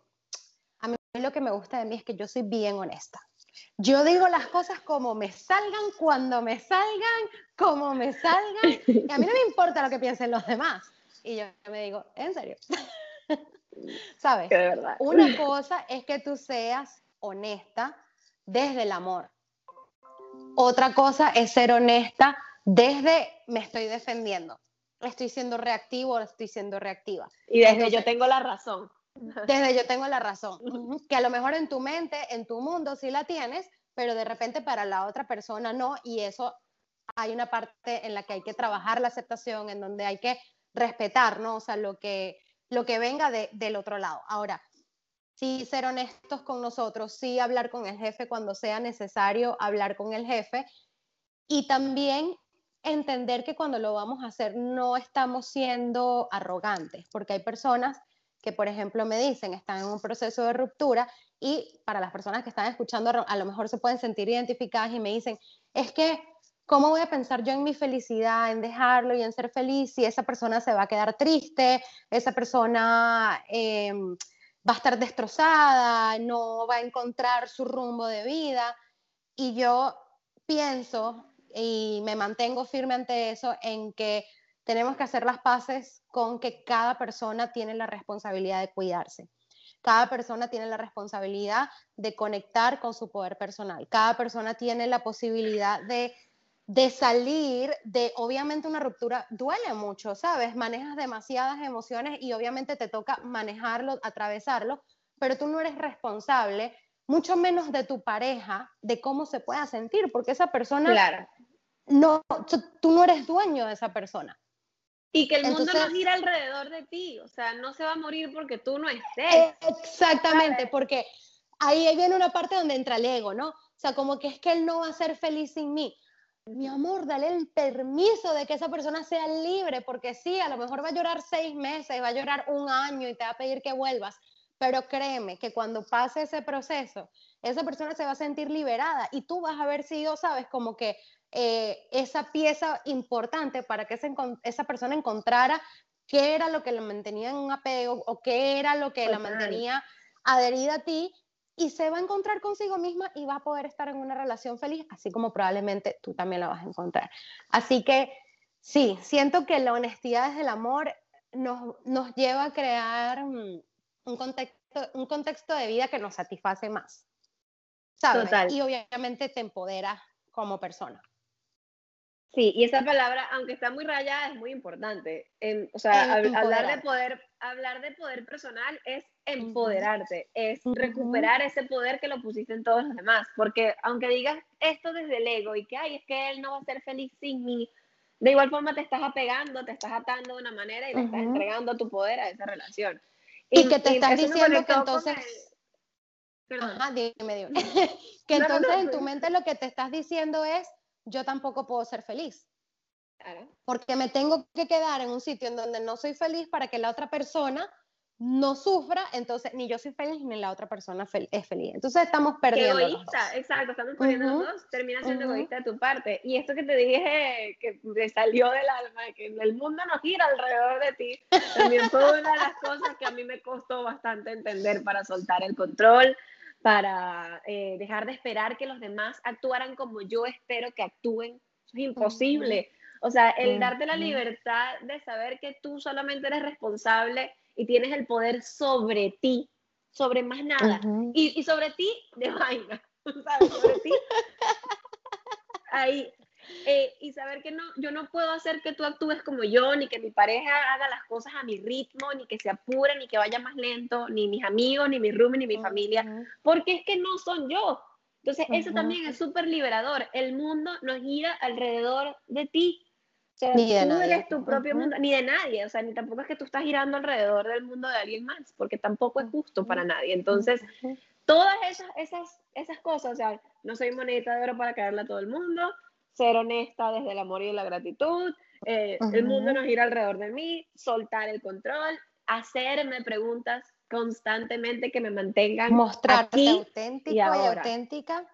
a mí lo que me gusta de mí es que yo soy bien honesta. Yo digo las cosas como me salgan, cuando me salgan, como me salgan. Y a mí no me importa lo que piensen los demás. Y yo me digo, ¿en serio? ¿Sabes? Una cosa es que tú seas honesta desde el amor. Otra cosa es ser honesta desde me estoy defendiendo estoy siendo reactivo estoy siendo reactiva. Y desde yo tengo la razón. Desde yo tengo la razón. Que a lo mejor en tu mente, en tu mundo sí la tienes, pero de repente para la otra persona no. Y eso hay una parte en la que hay que trabajar la aceptación, en donde hay que respetar, ¿no? O sea, lo que, lo que venga del otro lado. Ahora, sí ser honestos con nosotros, sí hablar con el jefe cuando sea necesario hablar con el jefe. Y también entender que cuando lo vamos a hacer no estamos siendo arrogantes, porque hay personas que, por ejemplo, me dicen, están en un proceso de ruptura y para las personas que están escuchando, a lo mejor se pueden sentir identificadas y me dicen, es que, ¿cómo voy a pensar yo en mi felicidad, en dejarlo y en ser feliz si esa persona se va a quedar triste, esa persona em, va a estar destrozada, no va a encontrar su rumbo de vida? Y yo pienso y me mantengo firme ante eso en que tenemos que hacer las paces con que cada persona tiene la responsabilidad de cuidarse. Cada persona tiene la responsabilidad de conectar con su poder personal. Cada persona tiene la posibilidad de, de salir de, obviamente una ruptura duele mucho, ¿sabes? Manejas demasiadas emociones y obviamente te toca manejarlo, atravesarlo, pero tú no eres responsable, mucho menos de tu pareja, de cómo se pueda sentir, porque esa persona claro. No, tú no eres dueño de esa persona. Y que el mundo no gira alrededor de ti, o sea, no se va a morir porque tú no estés. Exactamente, porque ahí, viene una parte donde entra el ego, ¿no? O sea, como que es que él no va a ser feliz sin mí. Mi amor, dale el permiso de que esa persona sea libre, porque sí, a lo mejor va a llorar seis meses, va a llorar un año y te va a pedir que vuelvas, pero créeme que cuando pase ese proceso, esa persona se va a sentir liberada y tú vas a haber sido, sabes, como que eh, esa pieza importante para que esa persona encontrara qué era lo que la mantenía en un apego o qué era lo que la mantenía adherida a ti y se va a encontrar consigo misma y va a poder estar en una relación feliz, así como probablemente tú también la vas a encontrar. Así que sí, siento que la honestidad desde el amor nos, nos lleva a crear mm, un contexto, un contexto de vida que nos satisface más. ¿Sabes? Y obviamente te empodera como persona. Sí, y esa palabra, aunque está muy rayada, es muy importante. o sea, hablar de poder, hablar de poder personal es empoderarte, es recuperar ese poder que lo pusiste en todos los demás. Porque aunque digas esto desde el ego y que, ay, es que él no va a ser feliz sin mí, de igual forma te estás apegando, te estás atando de una manera y le estás entregando tu poder a esa relación. Y, que te estás diciendo que entonces... Ajá, dime, dime. que entonces en tu mente lo que te estás diciendo es yo tampoco puedo ser feliz. Porque me tengo que quedar en un sitio en donde no soy feliz para que la otra persona no sufra, entonces ni yo soy feliz ni la otra persona es feliz. Entonces estamos perdiendo. egoísta, exacto, estamos poniendo dos, termina siendo egoísta de tu parte. Y esto que te dije que me salió del alma, que el mundo no gira alrededor de ti, también fue una de las cosas que a mí me costó bastante entender para soltar el control, para eh, dejar de esperar que los demás actuaran como yo espero que actúen. Eso es imposible. O sea, el darte la libertad de saber que tú solamente eres responsable y tienes el poder sobre ti, sobre más nada. y, y, sobre ti de vaina. ¿Sabes? Sobre ti. Ahí, eh, y saber que no, yo no puedo hacer que tú actúes como yo, ni que mi pareja haga las cosas a mi ritmo, ni que se apure, ni que vaya más lento, ni mis amigos, ni mi roomie, ni mi familia, porque es que no son yo. Entonces, eso también es súper liberador. El mundo no gira alrededor de ti. O sea, ni tú eres tu propio mundo, ni de nadie. O sea, ni tampoco es que tú estás girando alrededor del mundo de alguien más, porque tampoco es justo para nadie. Entonces, todas esas, esas, esas cosas, o sea, no soy monedita de oro para caerle a todo el mundo, ser honesta desde el amor y la gratitud, eh, el mundo no gira alrededor de mí, soltar el control, hacerme preguntas constantemente que me mantengan mostrarte auténtico y, auténtica.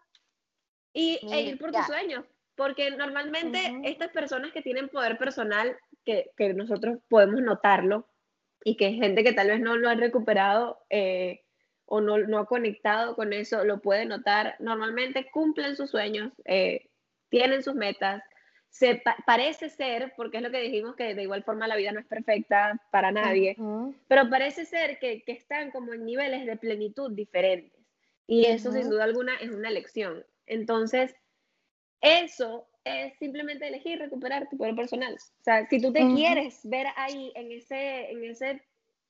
Y e ir por tus sueños porque normalmente estas personas que tienen poder personal que, que, nosotros podemos notarlo y que gente que tal vez no lo ha recuperado eh, o no, no, ha conectado con eso lo puede notar normalmente cumplen sus sueños eh, tienen sus metas, se parece ser, porque es lo que dijimos que de igual forma la vida no es perfecta para nadie, pero parece ser que, que, están como en niveles de plenitud diferentes. Y eso sin duda alguna es una elección. Entonces, eso es simplemente elegir recuperar tu poder personal. O sea, si tú te quieres ver ahí en, ese, en, ese,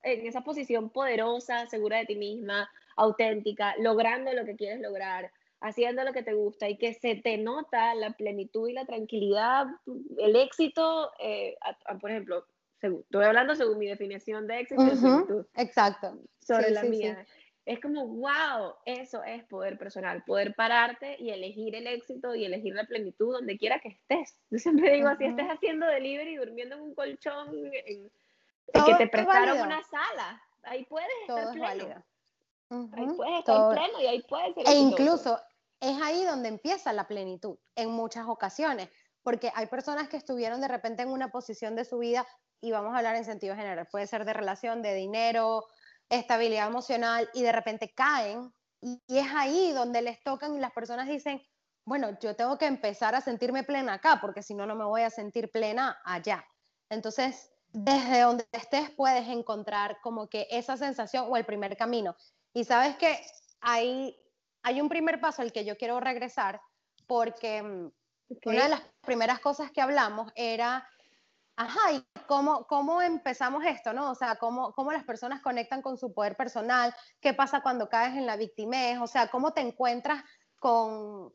en esa posición poderosa, segura de ti misma, auténtica, logrando lo que quieres lograr, haciendo lo que te gusta y que se te nota la plenitud y la tranquilidad, el éxito, eh, por ejemplo, estoy hablando según mi definición de éxito. exacto. Sobre la mía. Es como, wow, eso es poder personal, poder pararte y elegir el éxito y elegir la plenitud donde quiera que estés. Yo siempre digo, así estés haciendo delivery, durmiendo en un colchón, en, que te prestaron una sala. ahí puedes todo estar es válido. Ahí puedes estar todo- pleno y ahí puedes ser E exitoso. incluso es ahí donde empieza la plenitud, en muchas ocasiones, porque hay personas que estuvieron de repente en una posición de su vida, y vamos a hablar en sentido general, puede ser de relación, de dinero, estabilidad emocional, y de repente caen, y, y es ahí donde les tocan y las personas dicen, bueno, yo tengo que empezar a sentirme plena acá, porque si no, no me voy a sentir plena allá. Entonces, desde donde estés puedes encontrar como que esa sensación o el primer camino. Y sabes que hay, hay un primer paso al que yo quiero regresar porque mm, una de las primeras cosas que hablamos era, ajá, ¿y cómo, cómo empezamos esto, no? O sea, cómo, cómo las personas conectan con su poder personal, qué pasa cuando caes en la victimez, o sea, cómo te encuentras con,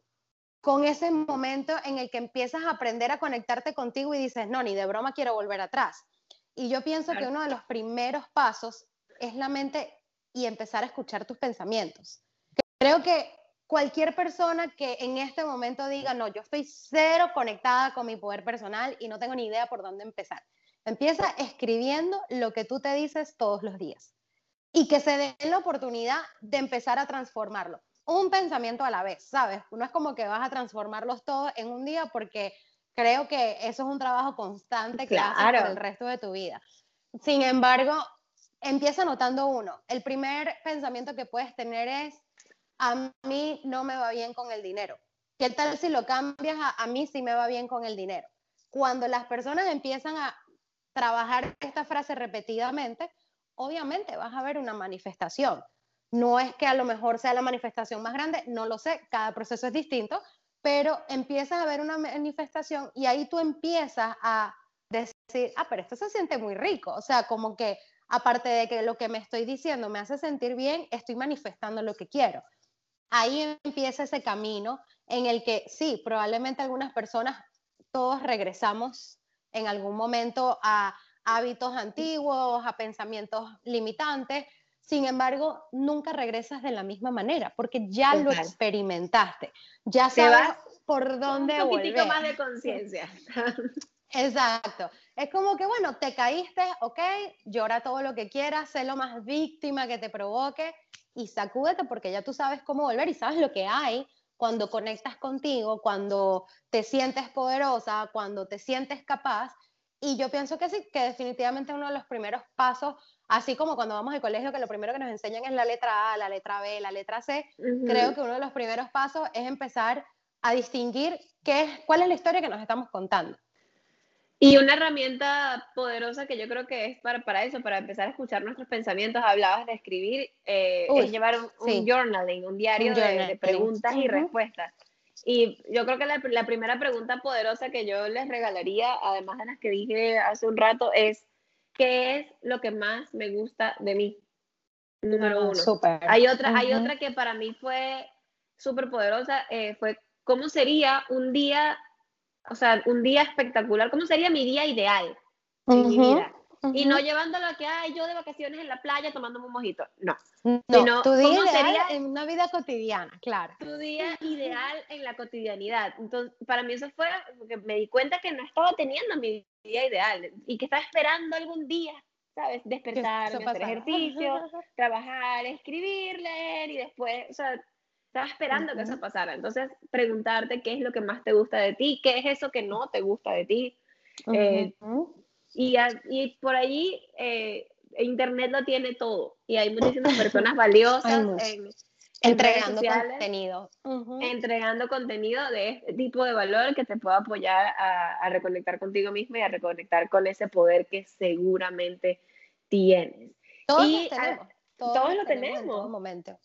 con ese momento en el que empiezas a aprender a conectarte contigo y dices, no, ni de broma quiero volver atrás. Y yo pienso que uno de los primeros pasos es la mente y empezar a escuchar tus pensamientos. Creo que cualquier persona que en este momento diga, no, yo estoy cero conectada con mi poder personal y no tengo ni idea por dónde empezar. Empieza escribiendo lo que tú te dices todos los días y que se den la oportunidad de empezar a transformarlo. Un pensamiento a la vez, ¿sabes? No es como que vas a transformarlos todos en un día porque creo que eso es un trabajo constante que haces Claro. por el resto de tu vida. Sin embargo, empieza anotando uno. El primer pensamiento que puedes tener es, a mí no me va bien con el dinero. ¿Qué tal si lo cambias a, a mí sí me va bien con el dinero? Cuando las personas empiezan a trabajar esta frase repetidamente, obviamente vas a ver una manifestación. No es que a lo mejor sea la manifestación más grande, no lo sé, cada proceso es distinto, pero empiezas a ver una manifestación y ahí tú empiezas a decir, ah, pero esto se siente muy rico, o sea, como que aparte de que lo que me estoy diciendo me hace sentir bien, estoy manifestando lo que quiero. Ahí empieza ese camino en el que sí, probablemente algunas personas, todos regresamos en algún momento a hábitos antiguos, a pensamientos limitantes, sin embargo, nunca regresas de la misma manera porque ya lo experimentaste, ya sabes por dónde un poquitico volver. más de conciencia. Exacto. Es como que, bueno, te caíste, ok, llora todo lo que quieras, sé lo más víctima que te provoque y sacúdete porque ya tú sabes cómo volver y sabes lo que hay cuando conectas contigo, cuando te sientes poderosa, cuando te sientes capaz. Y yo pienso que sí, que definitivamente uno de los primeros pasos, así como cuando vamos al colegio, que lo primero que nos enseñan es la letra A, la letra B, la letra C, creo que uno de los primeros pasos es empezar a distinguir qué es, cuál es la historia que nos estamos contando. Y una herramienta poderosa que yo creo que es para, para eso, para empezar a escuchar nuestros pensamientos, hablabas de escribir, eh, Uy, es llevar un, un sí. journaling, un diario Un de- de, journaling. preguntas y Ujú. respuestas. Y yo creo que la, la primera pregunta poderosa que yo les regalaría, además de las que dije hace un rato, es ¿qué es lo que más me gusta de mí? Número Ah, uno. Súper. Hay otra, hay Ujú. otra que para mí fue súper poderosa, eh, fue cómo sería un día, o sea, un día espectacular, cómo sería mi día ideal en mi Ujú, vida. Y no llevándolo a que, ay, yo de vacaciones en la playa tomándome un mojito. No, No, sino, tu día ¿cómo ideal sería? en una vida cotidiana, claro. tu día ideal en la cotidianidad. Entonces, para mí eso fue, porque me di cuenta que no estaba teniendo mi día ideal y que estaba esperando algún día, ¿sabes? Eso hacer ejercicio, trabajar, escribir, leer y después, o sea, estaba esperando que eso pasara. Entonces, preguntarte qué es lo que más te gusta de ti, qué es eso que no te gusta de ti. Eh, Ujú. Y, a- y por allí, eh, Internet lo tiene todo y hay muchísimas personas valiosas Hay en, Entregando sociales contenido. Ujú. entregando contenido de este tipo de valor que te pueda apoyar a, a reconectar contigo mismo y a reconectar con ese poder que seguramente tienes. Todos y, los tenemos. Todos, lo tenemos en todo momento.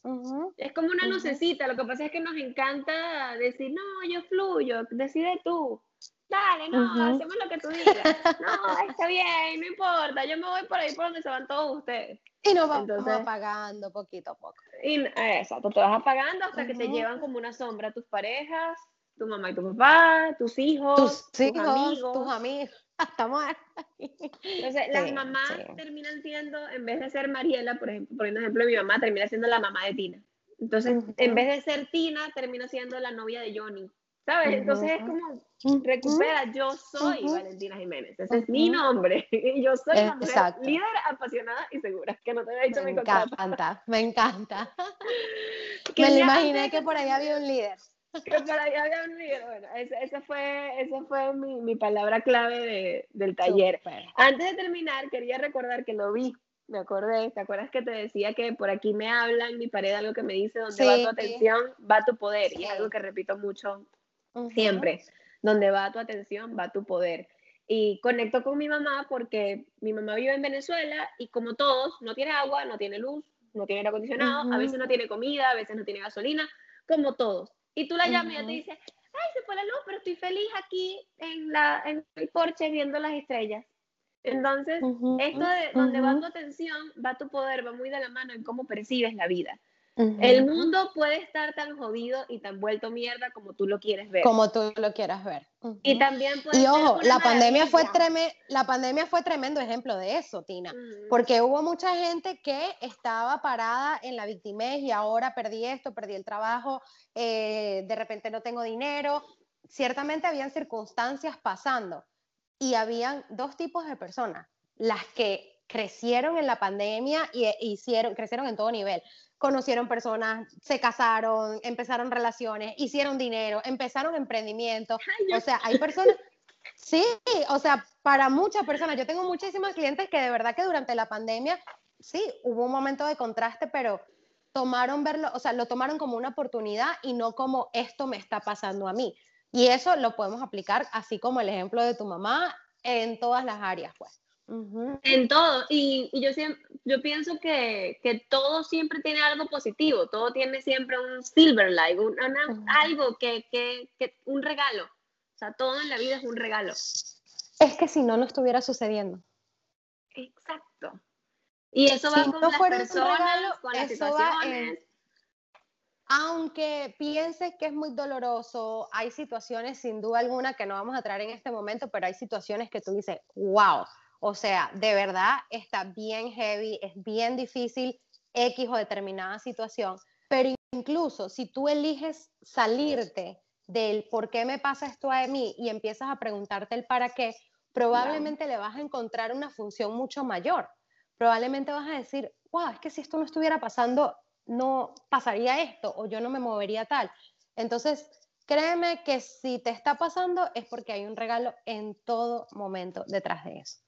Es como una lucecita, lo que pasa es que nos encanta decir, no, yo fluyo, decide tú. Dale, no, hacemos lo que tú digas. No, está bien, no importa, yo me voy por ahí por donde se van todos ustedes. Y nos vamos Entonces- apagando poquito a poco. Y exacto, te vas apagando hasta que te llevan como una sombra tus parejas, tu mamá y tu papá, tus hijos, Tus hijos, amigos. tus amigos. Estamos aquí. Entonces, las mamás sí. terminan siendo, en vez de ser Mariela, por ejemplo, poniendo ejemplo, mi mamá termina siendo la mamá de Tina. Entonces, en vez de ser Tina, termina siendo la novia de Johnny. ¿sabes? Entonces es como, recupera, yo soy Valentina Jiménez, ese es mi nombre, y yo soy una mujer líder, apasionada y segura, que no te había dicho me mi encanta, Me encanta, me lo imaginé que por ahí había un líder. Que por ahí había un líder, bueno, esa, fue, esa fue mi, mi palabra clave de, del taller. Antes de terminar, quería recordar que lo vi me acordé, ¿te acuerdas que te decía que por aquí me habla en mi pared algo que me dice, donde va tu atención, va tu poder? Y es algo que repito mucho siempre, donde va tu atención, va tu poder. Y conecto con mi mamá porque mi mamá vive en Venezuela y como todos, no tiene agua, no tiene luz, no tiene aire acondicionado, a veces no tiene comida, a veces no tiene gasolina, como todos. Y tú la llamas y ella te dice, ay, se fue la luz, pero estoy feliz aquí en, la, en el porche viendo las estrellas. Entonces, esto de donde va tu atención, va tu poder, va muy de la mano en cómo percibes la vida. El mundo puede estar tan jodido y tan vuelto mierda como tú lo quieres ver. Como tú lo quieras ver. Y también Y ojo, la pandemia, fue la pandemia fue tremendo ejemplo de eso, Tina. Porque hubo mucha gente que estaba parada en la victimez y ahora perdí esto, perdí el trabajo, eh, de repente no tengo dinero. Ciertamente habían circunstancias pasando y habían dos tipos de personas, las que crecieron en la pandemia y hicieron, crecieron en todo nivel. Conocieron personas, se casaron, empezaron relaciones, hicieron dinero, empezaron emprendimiento. O sea, hay personas, sí, o sea, para muchas personas, yo tengo muchísimos clientes que de verdad que durante la pandemia, sí, hubo un momento de contraste, pero tomaron verlo, o sea, lo tomaron como una oportunidad y no como esto me está pasando a mí. Y eso lo podemos aplicar, así como el ejemplo de tu mamá, en todas las áreas, pues. En todo. Y, yo, siempre, yo pienso que, que, todo siempre tiene algo positivo, todo tiene siempre un silver light, algo que, que, que, un regalo. O sea, todo en la vida es un regalo. Es que si no, no estuviera sucediendo. Exacto. Y eso va con las personas, con las situaciones aunque pienses que es muy doloroso, hay situaciones sin duda alguna que no vamos a traer en este momento, pero hay situaciones que tú dices, wow, o sea, de verdad está bien heavy, es bien difícil X o determinada situación, pero incluso si tú eliges salirte del por qué me pasa esto a mí y empiezas a preguntarte el para qué, probablemente le vas a encontrar una función mucho mayor. Probablemente vas a decir, wow, es que si esto no estuviera pasando, no pasaría esto o yo no me movería tal. Entonces, créeme que si te está pasando es porque hay un regalo en todo momento detrás de eso.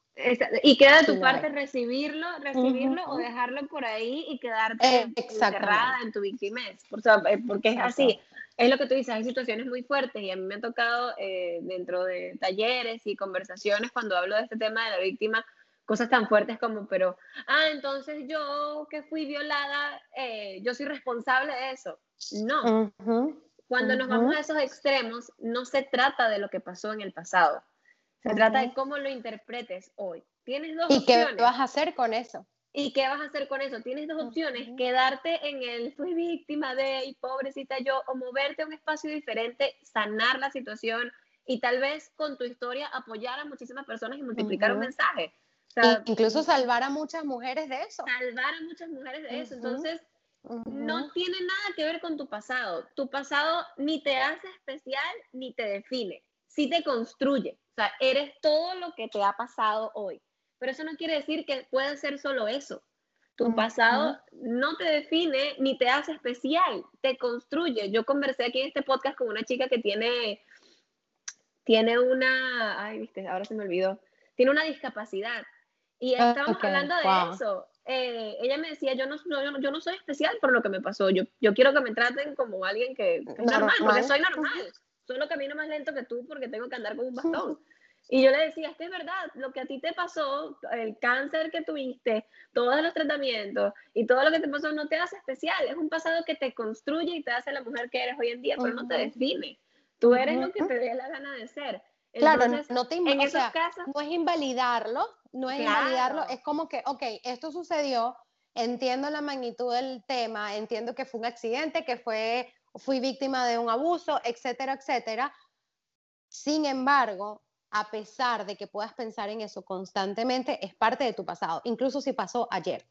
Y queda de tu parte recibirlo, recibirlo o dejarlo por ahí y quedarte eh, encerrada en tu victimez, eh, porque es así. Es lo que tú dices, hay situaciones muy fuertes y a mí me ha tocado eh, dentro de talleres y conversaciones cuando hablo de este tema de la víctima, cosas tan fuertes como, pero, ah, entonces yo que fui violada, eh, yo soy responsable de eso. No. Cuando nos vamos a esos extremos, no se trata de lo que pasó en el pasado. Se trata de cómo lo interpretes hoy. Tienes dos ¿Y qué vas a hacer con eso? ¿Y qué vas a hacer con eso? Tienes dos opciones, quedarte en el fui víctima de y pobrecita yo, o moverte a un espacio diferente, sanar la situación y tal vez con tu historia apoyar a muchísimas personas y multiplicar un mensaje incluso salvar a muchas mujeres de eso. Salvar a muchas mujeres de eso. Entonces, no tiene nada que ver con tu pasado. Tu pasado ni te hace especial ni te define. Sí te construye. O sea, eres todo lo que te ha pasado hoy. Pero eso no quiere decir que pueda ser solo eso. Tu pasado no te define ni te hace especial, te construye. Yo conversé aquí en este podcast con una chica que tiene, tiene una, ay, viste, ahora se me olvidó, tiene una discapacidad y ah, estábamos hablando de eso. Eh, ella me decía, yo no, yo, no soy especial por lo que me pasó, yo, yo quiero que me traten como alguien que, es normal, porque soy normal, solo camino más lento que tú porque tengo que andar con un bastón. Y yo le decía, es que es verdad, lo que a ti te pasó, el cáncer que tuviste, todos los tratamientos y todo lo que te pasó no te hace especial, es un pasado que te construye y te hace la mujer que eres hoy en día, pero no te define. Tú eres lo que te dé la gana de ser. claro, no te en esos casos, no es invalidarlo, no es invalidarlo, es como que, ok, esto sucedió, entiendo la magnitud del tema, entiendo que fue un accidente, que fue, fui víctima de un abuso, etcétera, etcétera. Sin embargo, a pesar de que puedas pensar en eso constantemente, es parte de tu pasado, incluso si pasó ayer.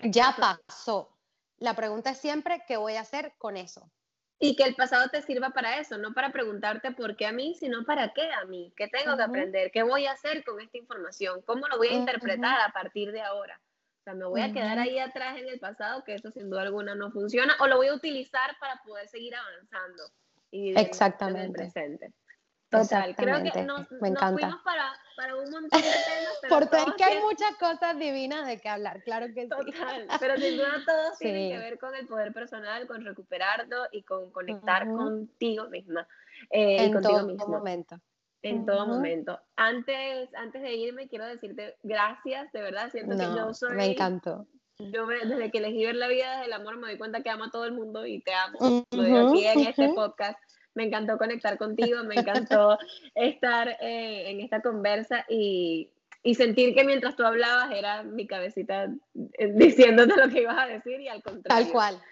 Ya pasó. La pregunta es siempre, ¿qué voy a hacer con eso? y que el pasado te sirva para eso, no para preguntarte por qué a mí, sino para qué a mí, qué tengo que aprender, qué voy a hacer con esta información, cómo lo voy a interpretar a partir de ahora. Sea, me voy a quedar ahí atrás en el pasado, que eso sin duda alguna no funciona, o lo voy a utilizar para poder seguir avanzando y Exactamente. en el presente. Total, creo que nos, me encanta. fuimos para, para, un montón de temas. Porque es que hay muchas cosas divinas de que hablar, claro que sí. Pero sin duda todos sí. tienen que ver con el poder personal, con recuperarlo y con conectar contigo misma. Eh, en todo mismo. momento. En todo momento. Antes, antes de irme, quiero decirte gracias, de verdad, siento que yo soy... Me encantó. Yo desde que elegí ver la vida desde el amor me doy cuenta que amo a todo el mundo y te amo. Lo digo aquí en este podcast me encantó conectar contigo, me encantó estar eh, en esta conversa y, y, sentir que mientras tú hablabas era mi cabecita eh, diciéndote lo que ibas a decir y al contrario. Tal cual.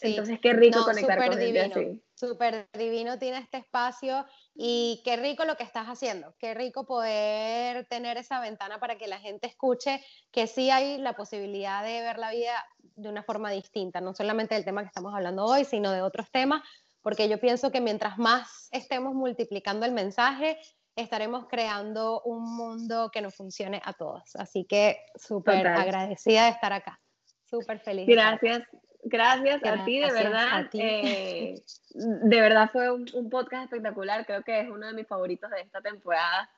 Entonces, qué rico conectar con divino, así. Súper divino tiene este espacio y qué rico lo que estás haciendo, qué rico poder tener esa ventana para que la gente escuche que sí hay la posibilidad de ver la vida de una forma distinta, no solamente del tema que estamos hablando hoy, sino de otros temas, porque yo pienso que mientras más estemos multiplicando el mensaje, estaremos creando un mundo que nos funcione a todos. Así que súper agradecida de estar acá, súper feliz. Gracias, gracias, a ti, de verdad. Eh, de verdad fue un, podcast espectacular, creo que es uno de mis favoritos de esta temporada.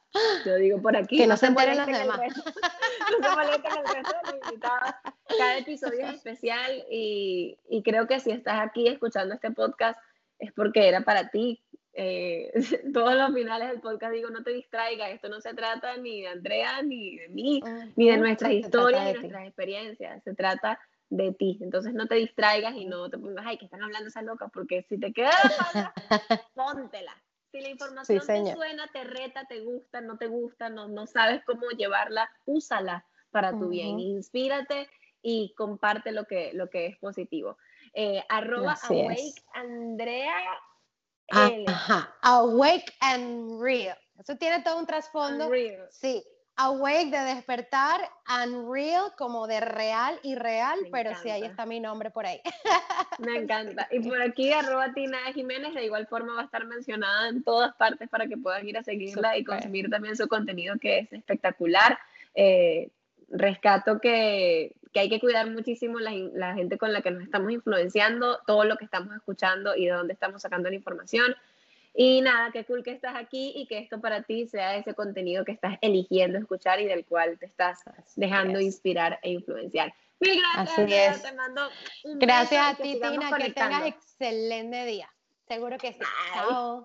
Yo digo por aquí. Que no, se enteren los demás. no se molesten el resto de los invitados. Cada episodio es especial y, y creo que si estás aquí escuchando este podcast, es porque era para ti. Eh, todos los finales del podcast digo, no te distraigas, esto no se trata ni de Andrea, ni de mí, ni de nuestras historias, ni de nuestras experiencias, se trata de ti. Entonces no te distraigas y no te pongas, ay, que están hablando esas locas, porque si te quedas, póntela. Si la información te suena, te reta, te gusta, no te gusta, no, no sabes cómo llevarla, úsala para tu bien, inspírate y comparte lo que, lo que es positivo. Eh, arroba awake Andrea. Ajá, awake and real. Eso tiene todo un trasfondo. Sí, awake de despertar, and real como de real y real, pero sí, ahí está mi nombre por ahí. Me encanta. Y por aquí, arroba Tina Jiménez, de igual forma va a estar mencionada en todas partes para que puedan ir a seguirla y consumir también su contenido que es espectacular. Eh, rescato que, que, hay que cuidar muchísimo la, la, gente con la que nos estamos influenciando, todo lo que estamos escuchando y de dónde estamos sacando la información. Y nada, qué cool que estás aquí y que esto para ti sea ese contenido que estás eligiendo escuchar y del cual te estás dejando inspirar e influenciar. Mil gracias. Te mando un gracias a ti, Tina. Que tengas excelente día. Seguro que sí. Chao.